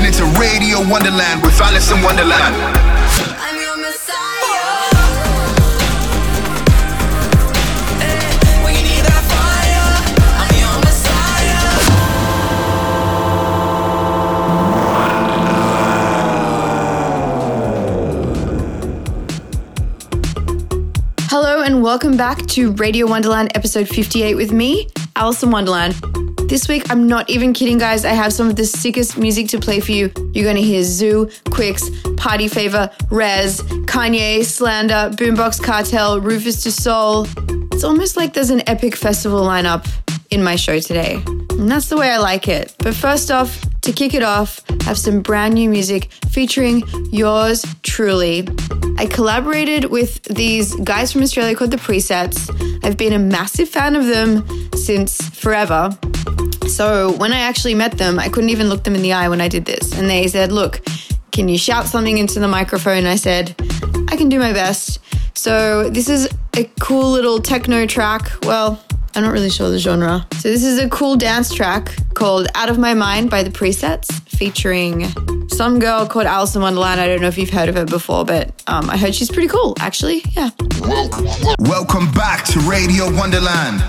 You're listening to Radio Wonderland with Alison Wonderland. I'm your messiah. Eh, when you need that fire, I'm your messiah. Hello and welcome back to Radio Wonderland episode 58 with me, Alison Wonderland. This week, I'm not even kidding, guys. I have some of the sickest music to play for you. You're gonna hear ZHU, Quix, Party Favor, REZZ, Kanye, Slander, Boombox Cartel, Rüfüs Du Sol. It's almost like there's an epic festival lineup in my show today. And that's the way I like it. But first off, to kick it off, I have some brand new music featuring yours truly. I collaborated with these guys from Australia called The Presets. I've been a massive fan of them since forever. So when I actually met them, I couldn't even look them in the eye when I did this. And they said, Look, can you shout something into the microphone? I said, I can do my best. So this is a cool little techno track. Well, I'm not really sure the genre. So this is a cool dance track called Out of My Mind by The Presets, featuring some girl called Alison Wonderland. I don't know if you've heard of her before, but um, I heard she's pretty cool, actually. Yeah. Welcome back to Radio Wonderland.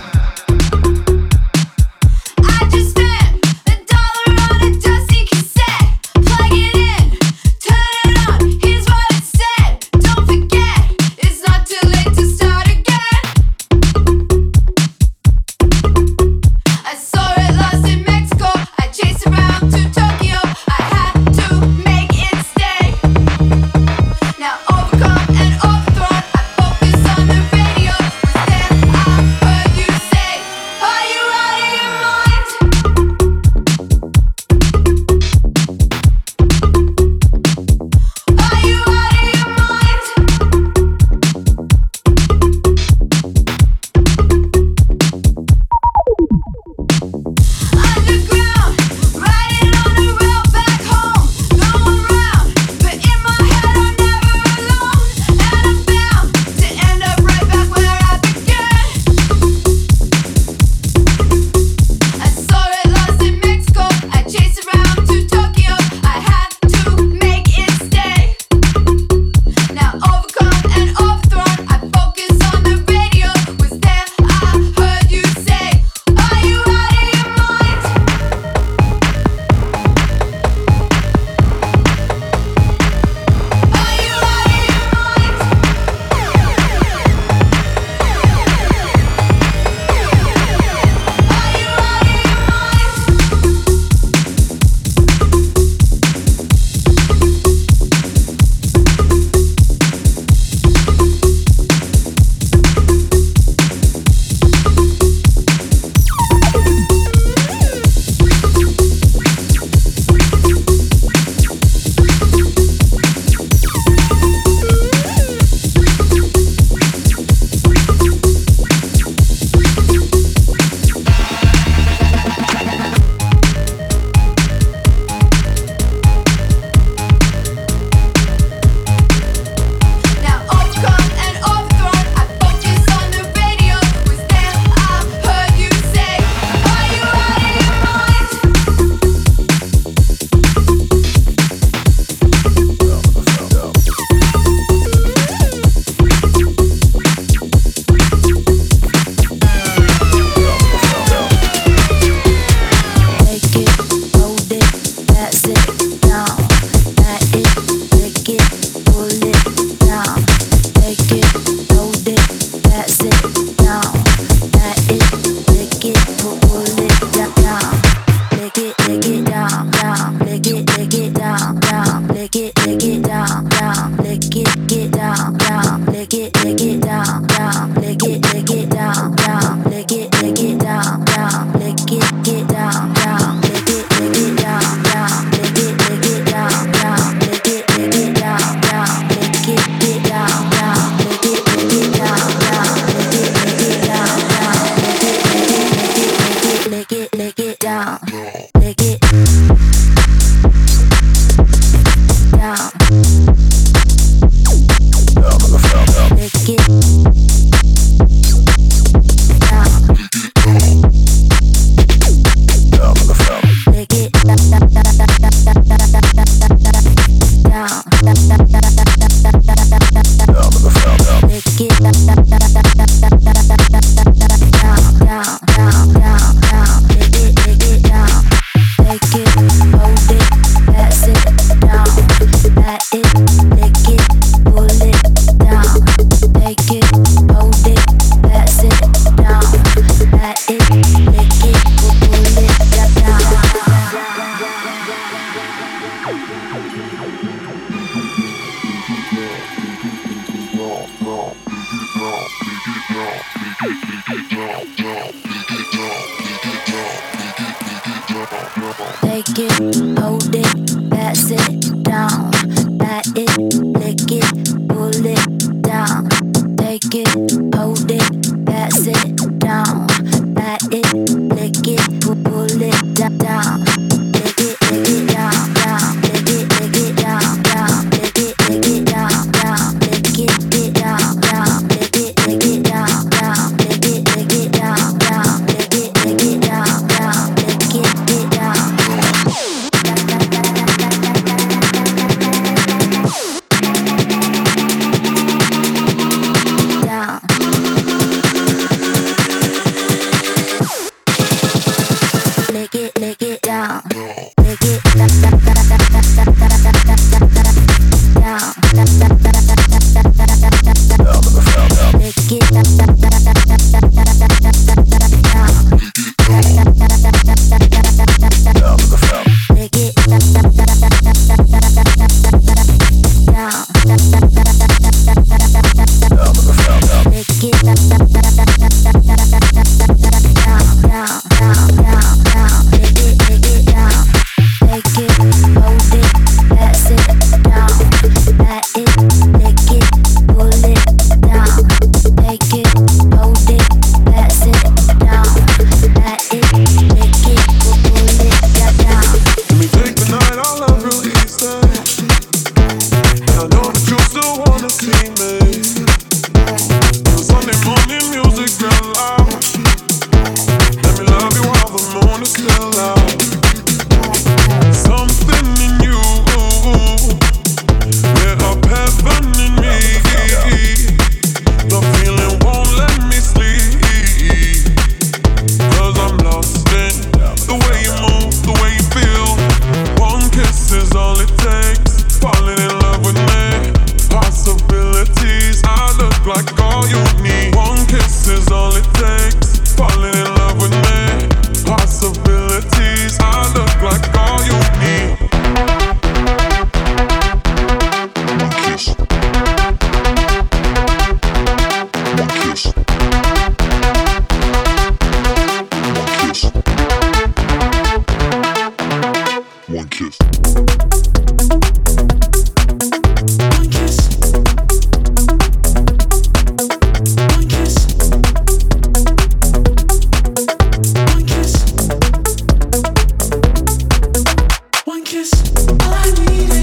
I need is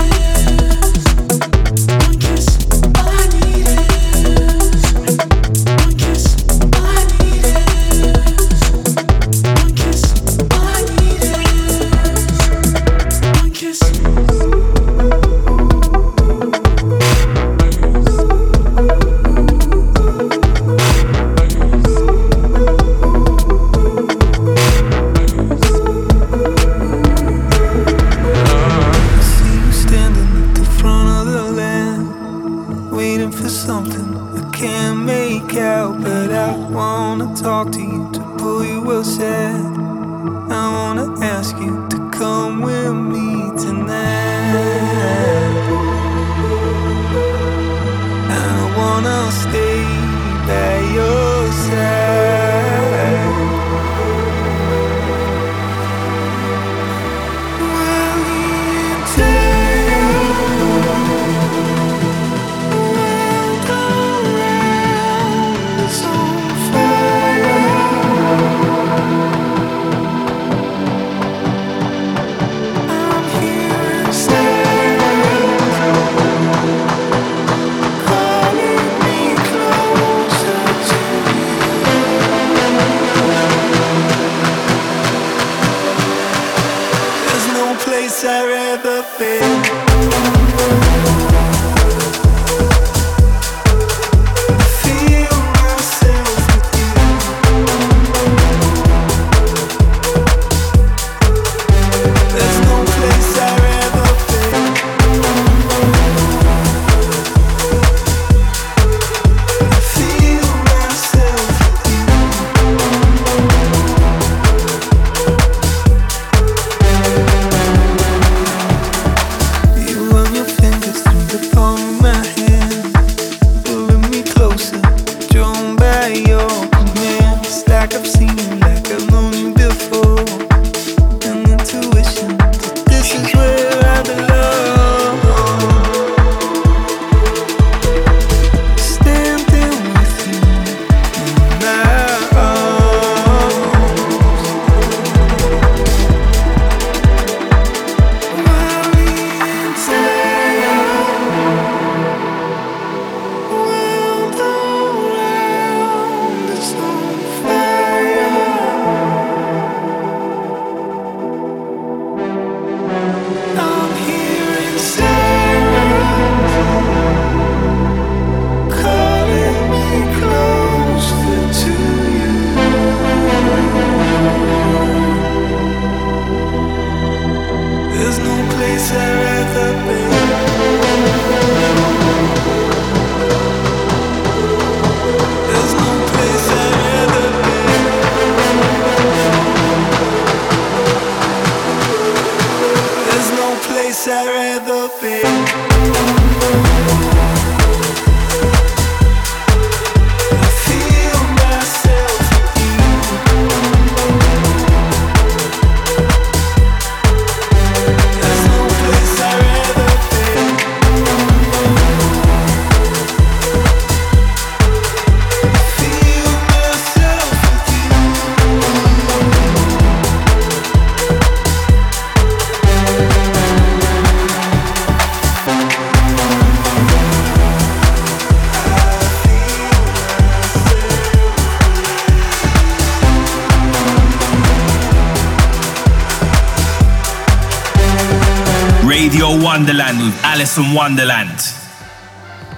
Wonderland with Alison Wonderland.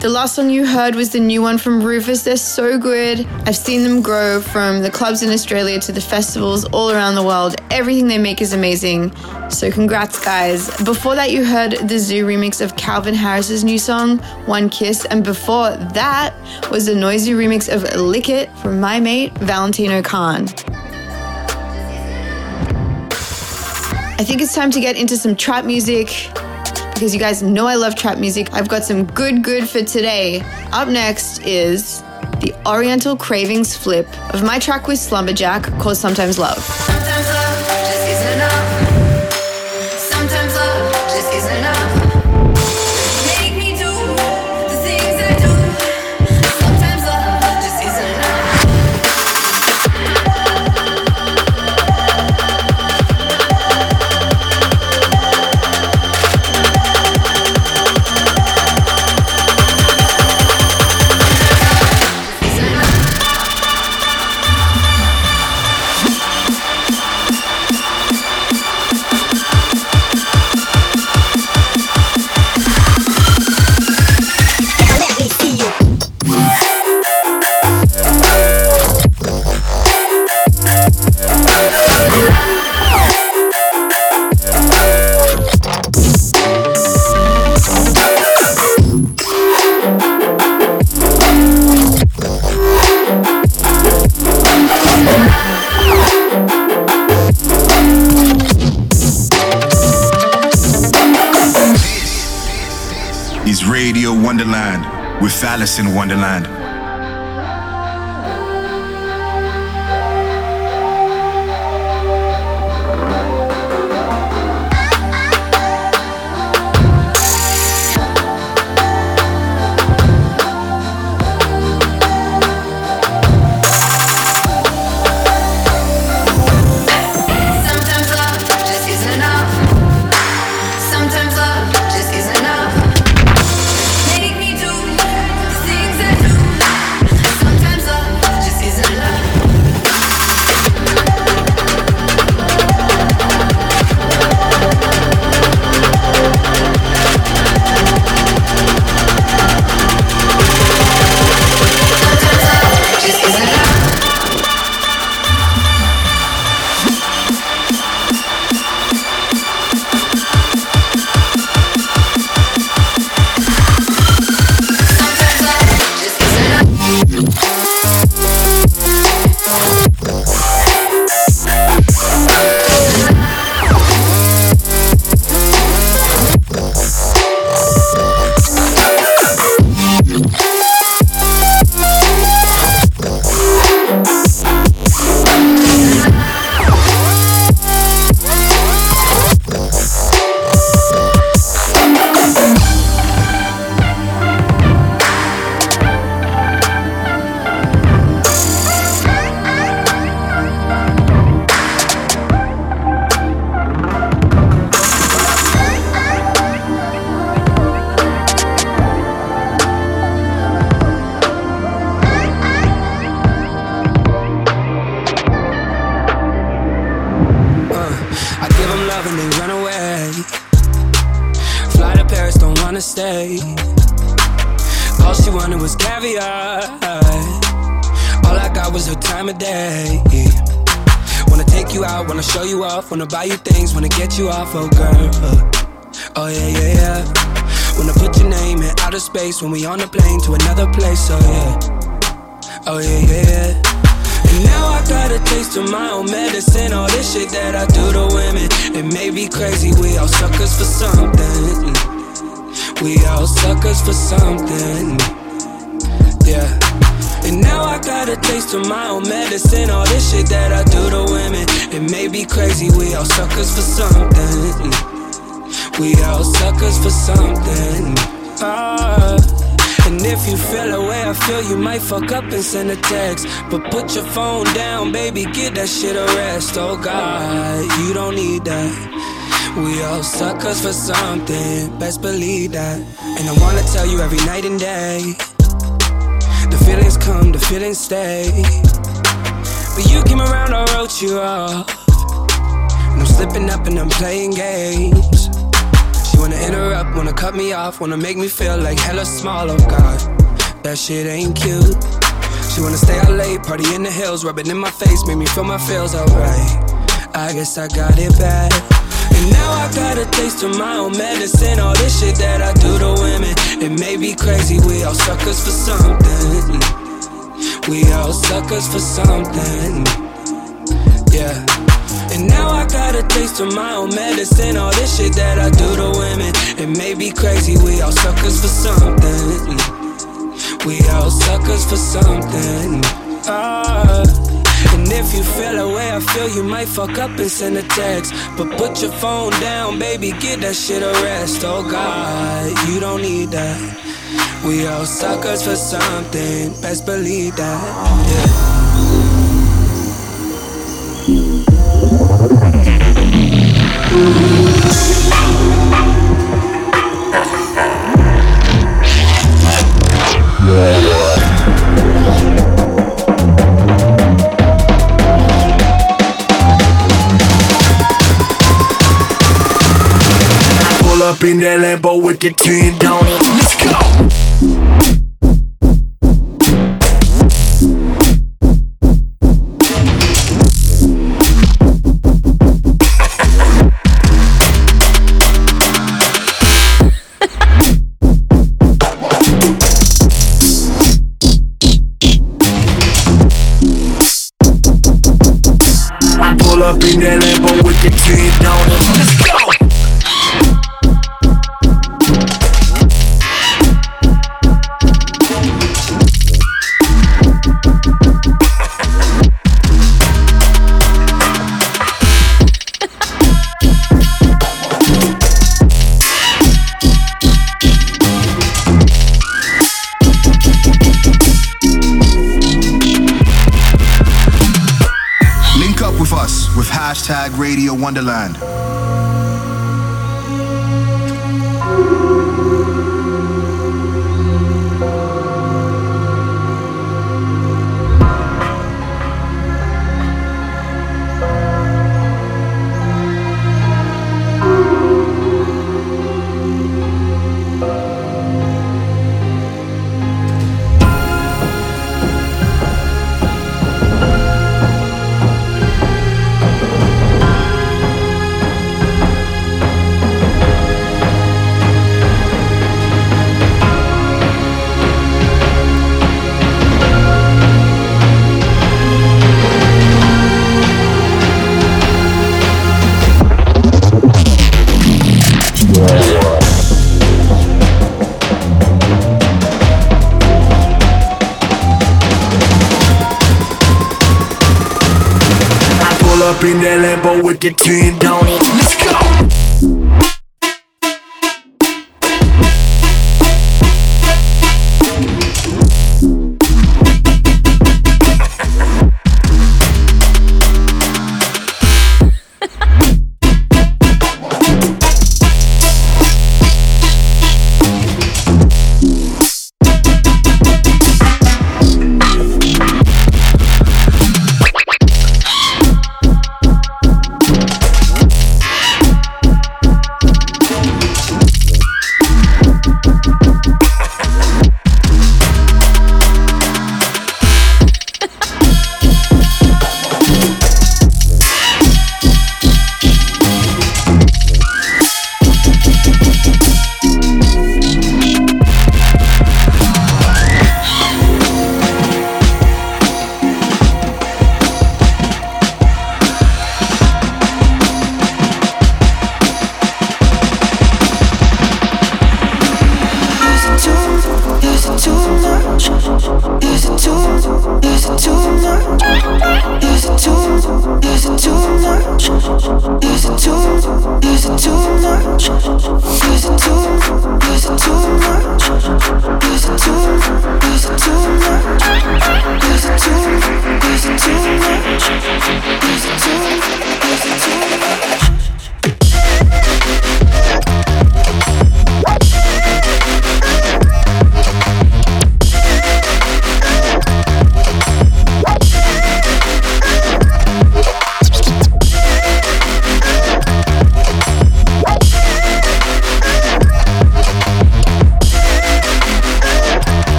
The last song you heard was the new one from Rüfüs. They're so good. I've seen them grow from the clubs in Australia to the festivals all around the world. Everything they make is amazing. So congrats, guys. Before that, you heard the ZHU remix of Calvin Harris's new song, One Kiss. And before that was the noisy remix of Lick It from my mate, Valentino Khan. I think it's time to get into some trap music because you guys know I love trap music. I've got some good, good for today. Up next is the Oriental Cravings flip of my track with Slumberjack called Sometimes Love. In Wonderland. Wanna buy you things, wanna get you off, oh girl. Uh, oh yeah, yeah, yeah. Wanna put your name in outer space when we on a plane to another place. Oh yeah. Oh yeah, yeah, yeah. And now I got a taste of my own medicine. All this shit that I do to women. It may be crazy, we all suckers for something. We all suckers for something. And now I got a taste of my own medicine. All this shit that I do to women. It may be crazy, we all suckers for something. We all suckers for something. Ah. And if you feel the way I feel, you might fuck up and send a text. But put your phone down, baby, get that shit a rest. Oh God, you don't need that. We all suckers for something, best believe that. And I wanna tell you every night and day. Feelings stay. But you came around, I wrote you off. And I'm slipping up and I'm playing games. She wanna interrupt, wanna cut me off, wanna make me feel like hella small, oh god. That shit ain't cute. She wanna stay out late, party in the hills, rubbing in my face, make me feel my feels alright. I guess I got it bad. And now I got a taste of my own medicine. All this shit that I do to women. It may be crazy, we all suckers for something. We all suckers for something. Yeah. And now I got a taste of my own medicine. All this shit that I do to women. It may be crazy, we all suckers for something. We all suckers for something. Ah. And if you feel the way I feel, you might fuck up and send a text. But put your phone down, baby, get that shit a rest. Oh God, you don't need that. We all suckers for something, best believe that. Yeah. Pull in that Lambo with the tin down it. Let's go. Radio Wonderland. Lambo with the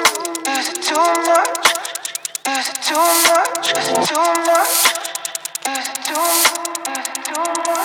Is it too much? Is it too much?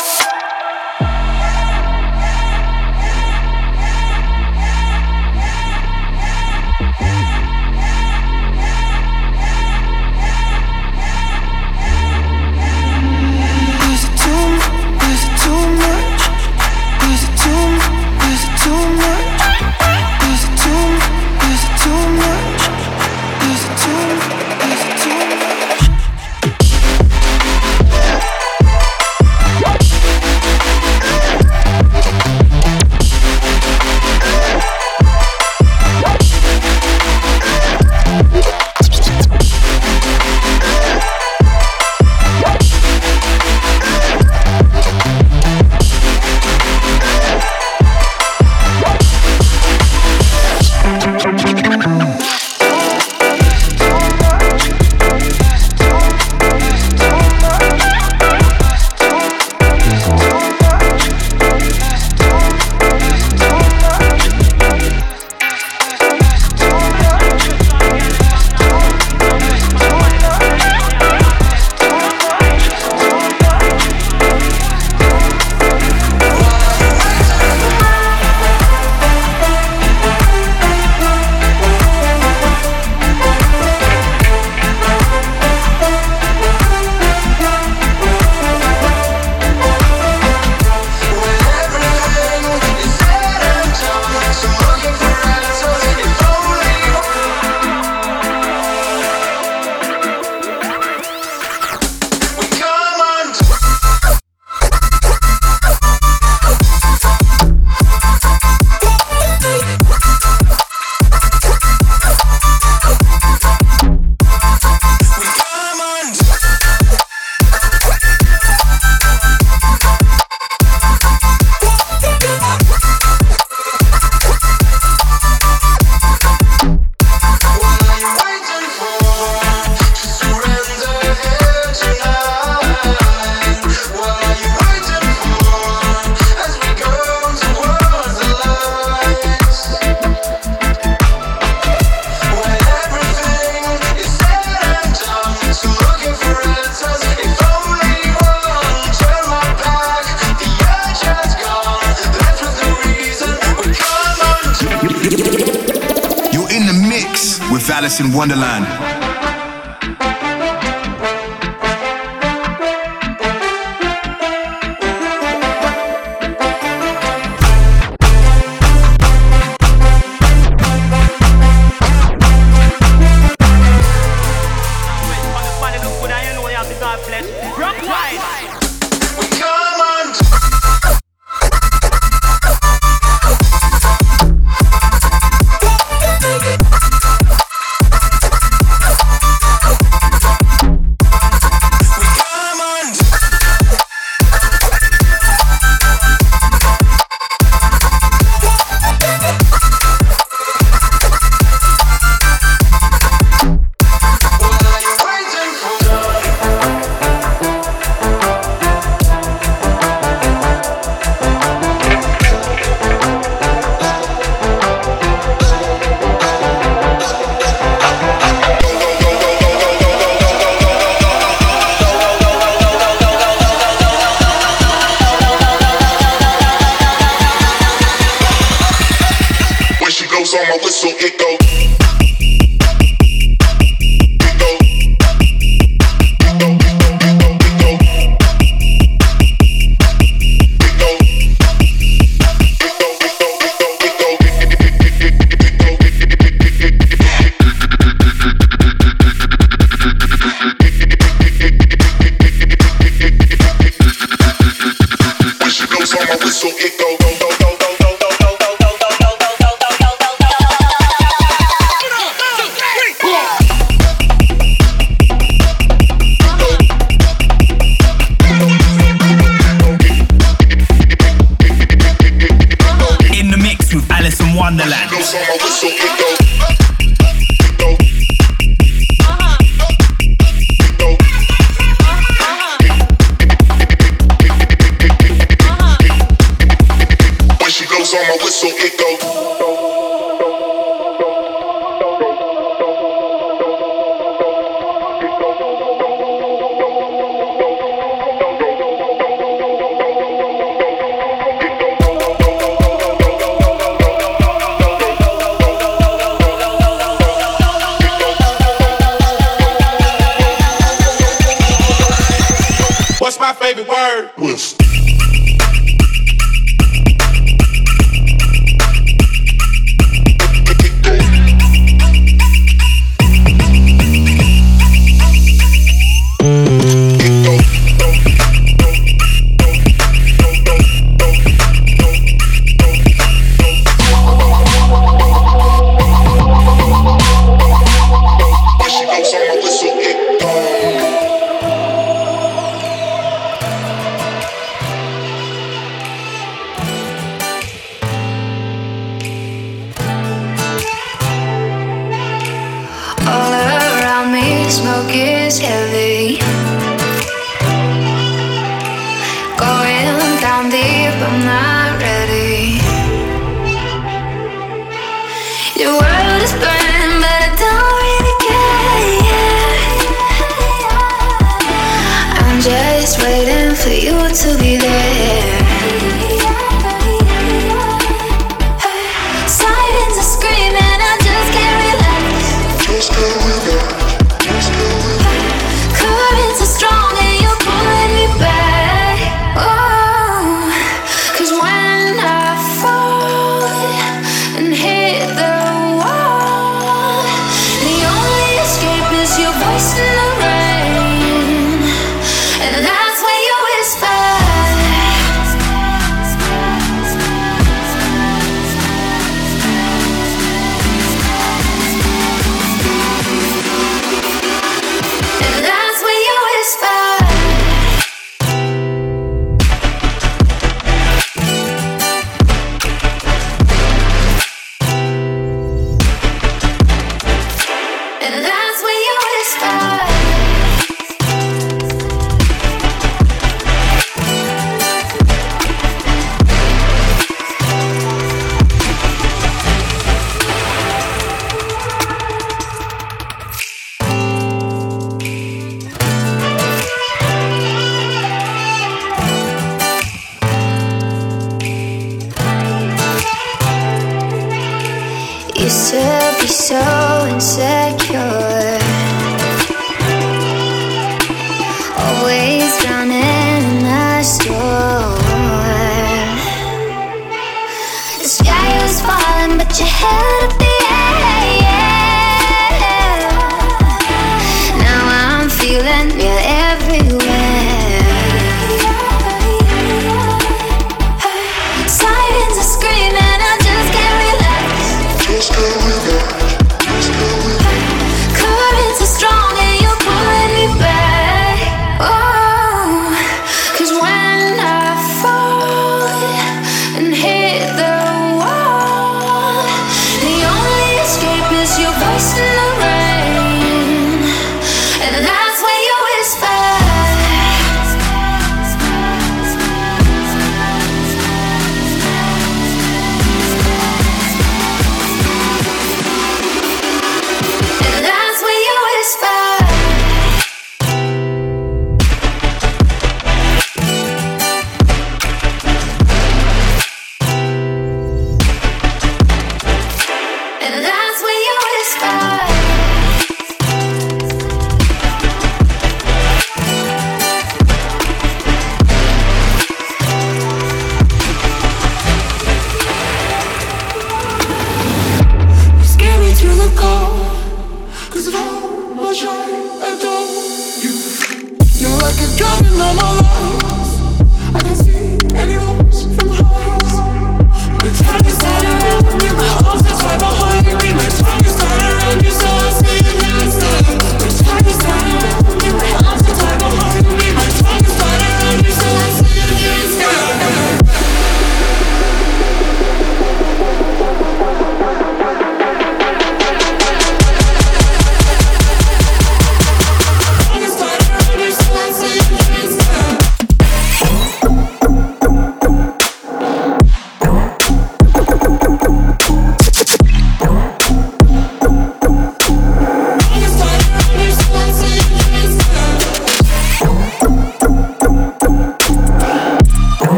In Wonderland.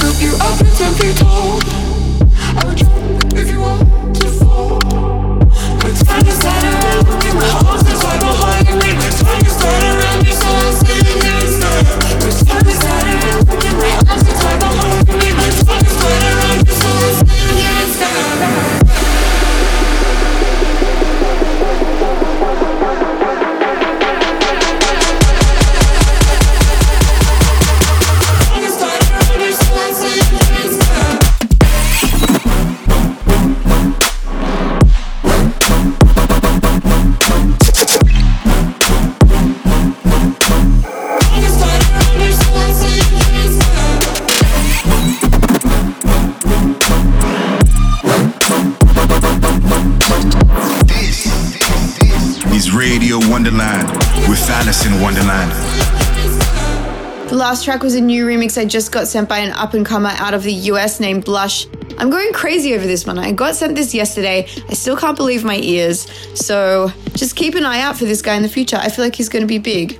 Built you up at ten feet tall. I would jump if you want last track was a new remix I just got sent by an up and comer out of the US named Blush. I'm going crazy over this one. I got sent this yesterday. I still can't believe my ears. So just keep an eye out for this guy in the future. I feel like he's going to be big.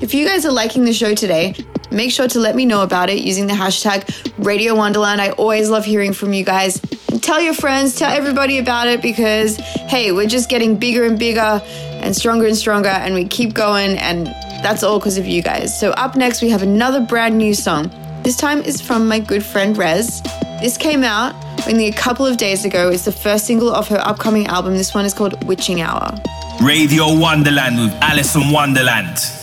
If you guys are liking the show today, make sure to let me know about it using the hashtag Radio Wonderland. I always love hearing from you guys. Tell your friends, tell everybody about it because, hey, we're just getting bigger and bigger and stronger and stronger, and we keep going, and that's all because of you guys. So, up next, we have another brand new song. This time is from my good friend REZZ. This came out only a couple of days ago. It's the first single of her upcoming album. This one is called Witching Hour. Radio Wonderland with Alison Wonderland.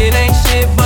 It ain't shit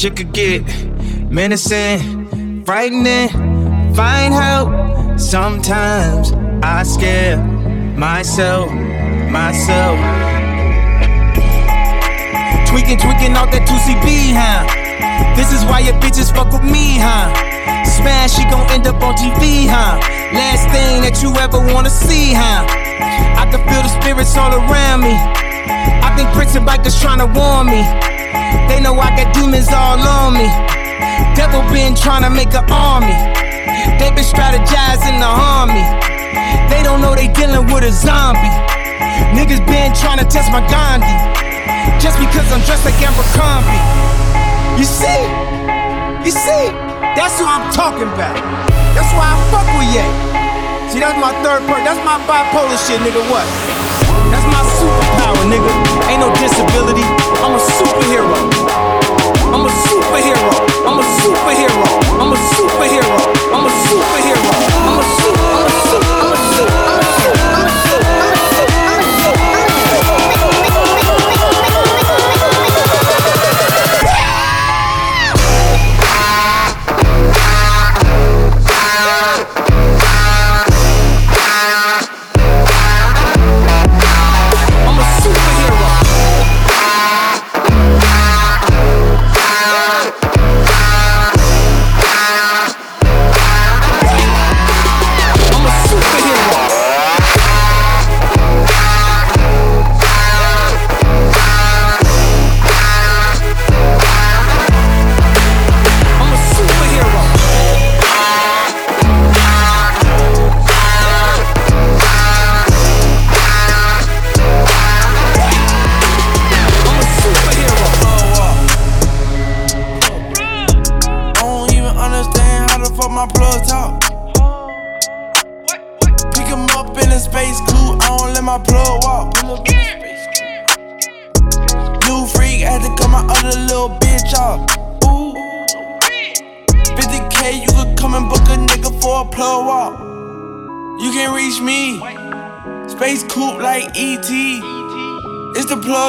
Shit could get menacing, frightening. Find help. Sometimes I scare myself, myself. Tweaking, tweaking out that 2CB, huh? This is why your bitches fuck with me, huh? Smash, she gon' end up on TV, huh? Last thing that you ever wanna see, huh? I can feel the spirits all around me. I think prison bikers tryna warn me. They know I got demons all on me. Devil been tryna make an army. They been strategizing to harm me. They don't know they dealing with a zombie. Niggas been tryna test my Gandhi. Just because I'm dressed like Abercrombie. You see? You see? That's who I'm talking about. That's why I fuck with Ye. See, that's my third part. That's my bipolar shit, nigga. What? That's my superpower, nigga. Ain't no disability. I'm a superhero. I'm a superhero. I'm a superhero. I'm a superhero. I'm a superhero.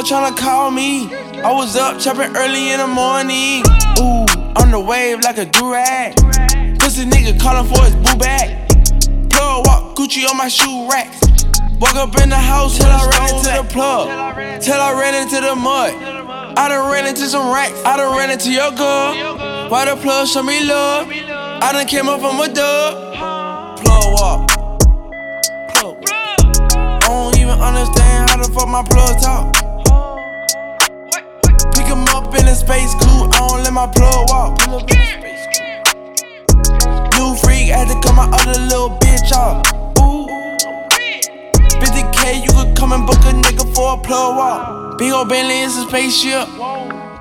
The tryna call me. I was up chopping early in the morning. Ooh, on the wave like a durag. Pussy nigga calling for his boo bag. Plug walk, Gucci on my shoe racks. Walk up in the house till I ran into the plug. Till I ran into the mud. I done ran into some racks. I done ran into your girl. Why the plug show me love? I done came up from a dub. Plug walk. Plug. I don't even understand how the fuck my plug talk. Pick him up in a space I don't let my plug walk. New freak, had to cut my other little bitch off. Ooh. 50k, you could come and book a nigga for a plug walk. Big ol' Bentley is a spaceship.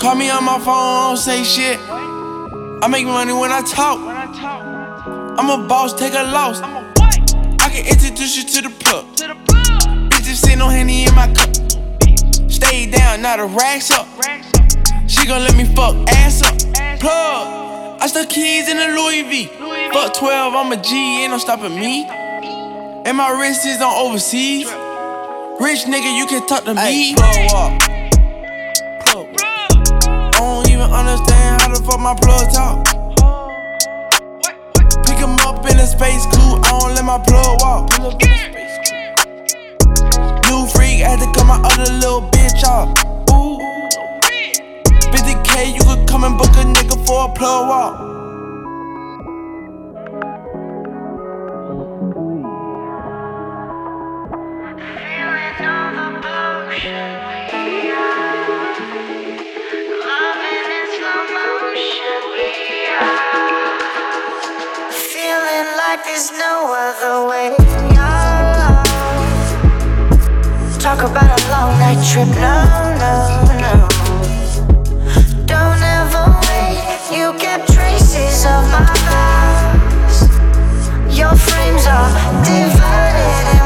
Call me on my phone, don't say shit. I make money when I talk. I'm a boss, take a loss. I can introduce you to the plug. Bitches say no henny in my cup. Stay down, now the racks up. She gon' let me fuck ass up. Plug. I stuck keys in the Louis V. Fuck 12, I'm a G, ain't no stopping me. And my wrist is on overseas. Rich nigga, you can talk to me. Plug walk. Plug. I don't even understand how the fuck my plug talk. Pick him up in a space coupe, I don't let my plug walk. New freak, I had to cut my other little bitch off. 50k, you could come and book a nigga for a plug walk. There's no other way. Love. Talk about a long night trip. No, no, no. Traces of my past. Your frames are divided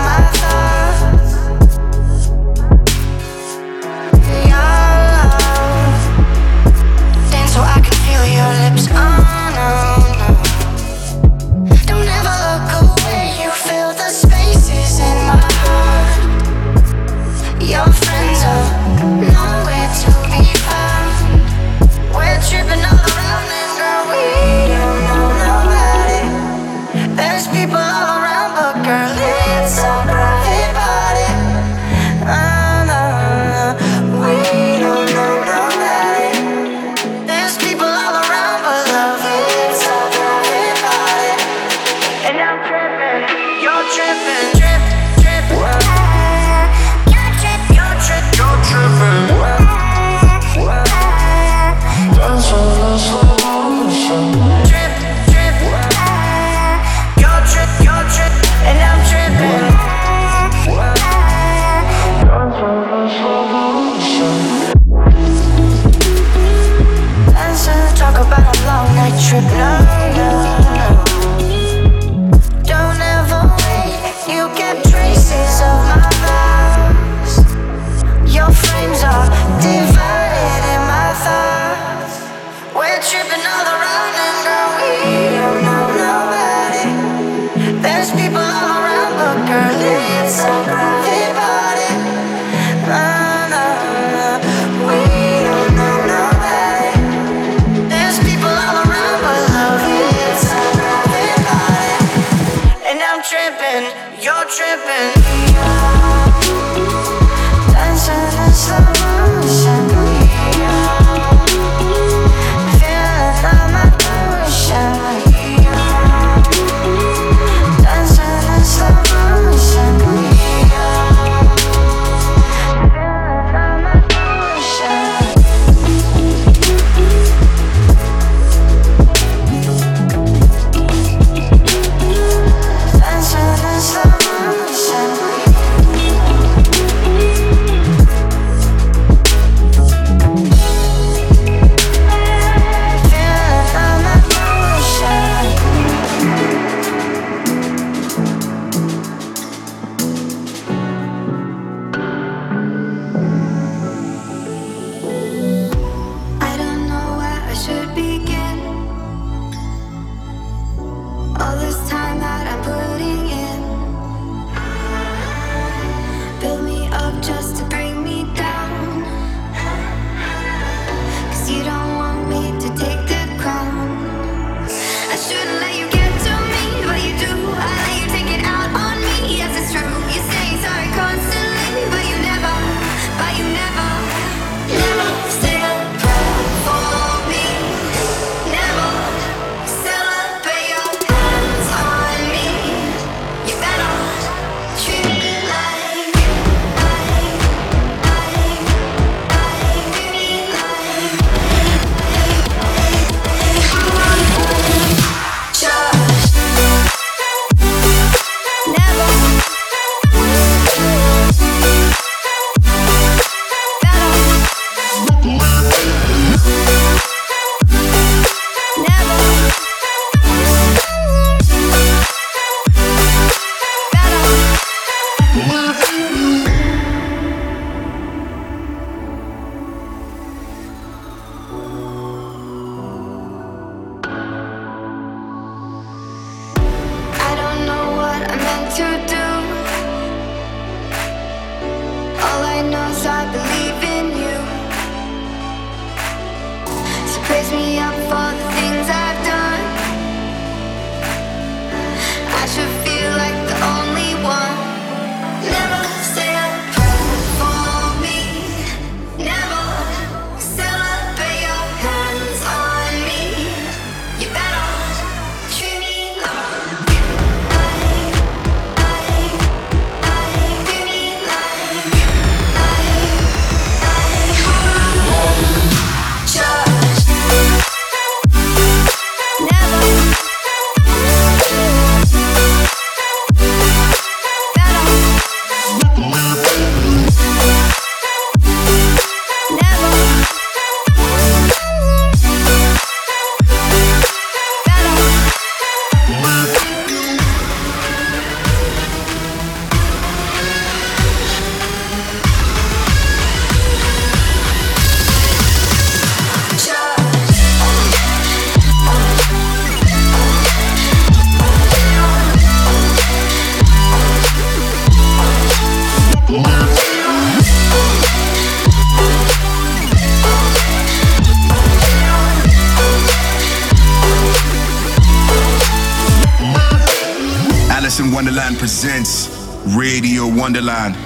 presents Radio Wonderland.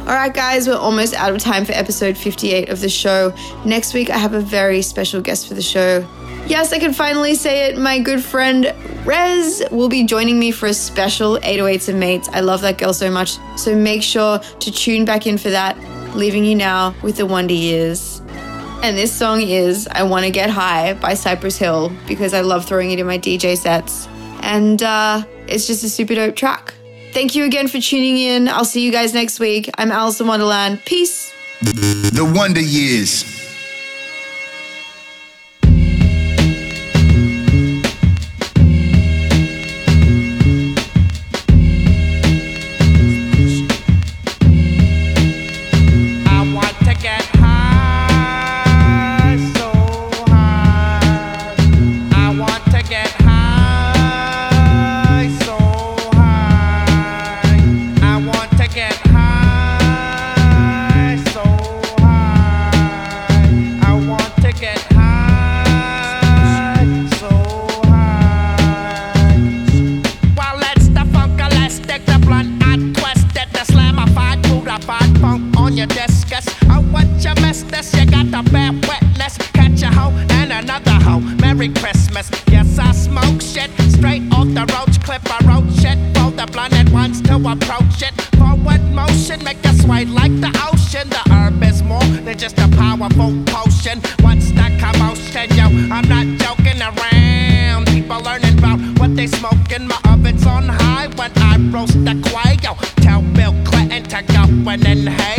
All right, guys, we're almost out of time for episode 58 of the show. Next week, I have a very special guest for the show. Yes, I can finally say it. My good friend REZZ will be joining me for a special 808s and Mates. I love that girl so much. So make sure to tune back in for that. Leaving you now with the Wonder Years. And this song is I Want to Get High by Cypress Hill because I love throwing it in my DJ sets. And uh, it's just a super dope track. Thank you again for tuning in. I'll see you guys next week. I'm Alison Wonderland. Peace. The Wonder Years. Christmas. Yes, I smoke shit straight off the roach clip. I wrote shit for the blunted ones to approach it. Forward motion, make you sway like the ocean. The herb is more than just a powerful potion. What's the commotion, yo? I'm not joking around. People learning about what they smoking. My oven's on high when I roast the quail. Tell Bill Clinton to go and inhale.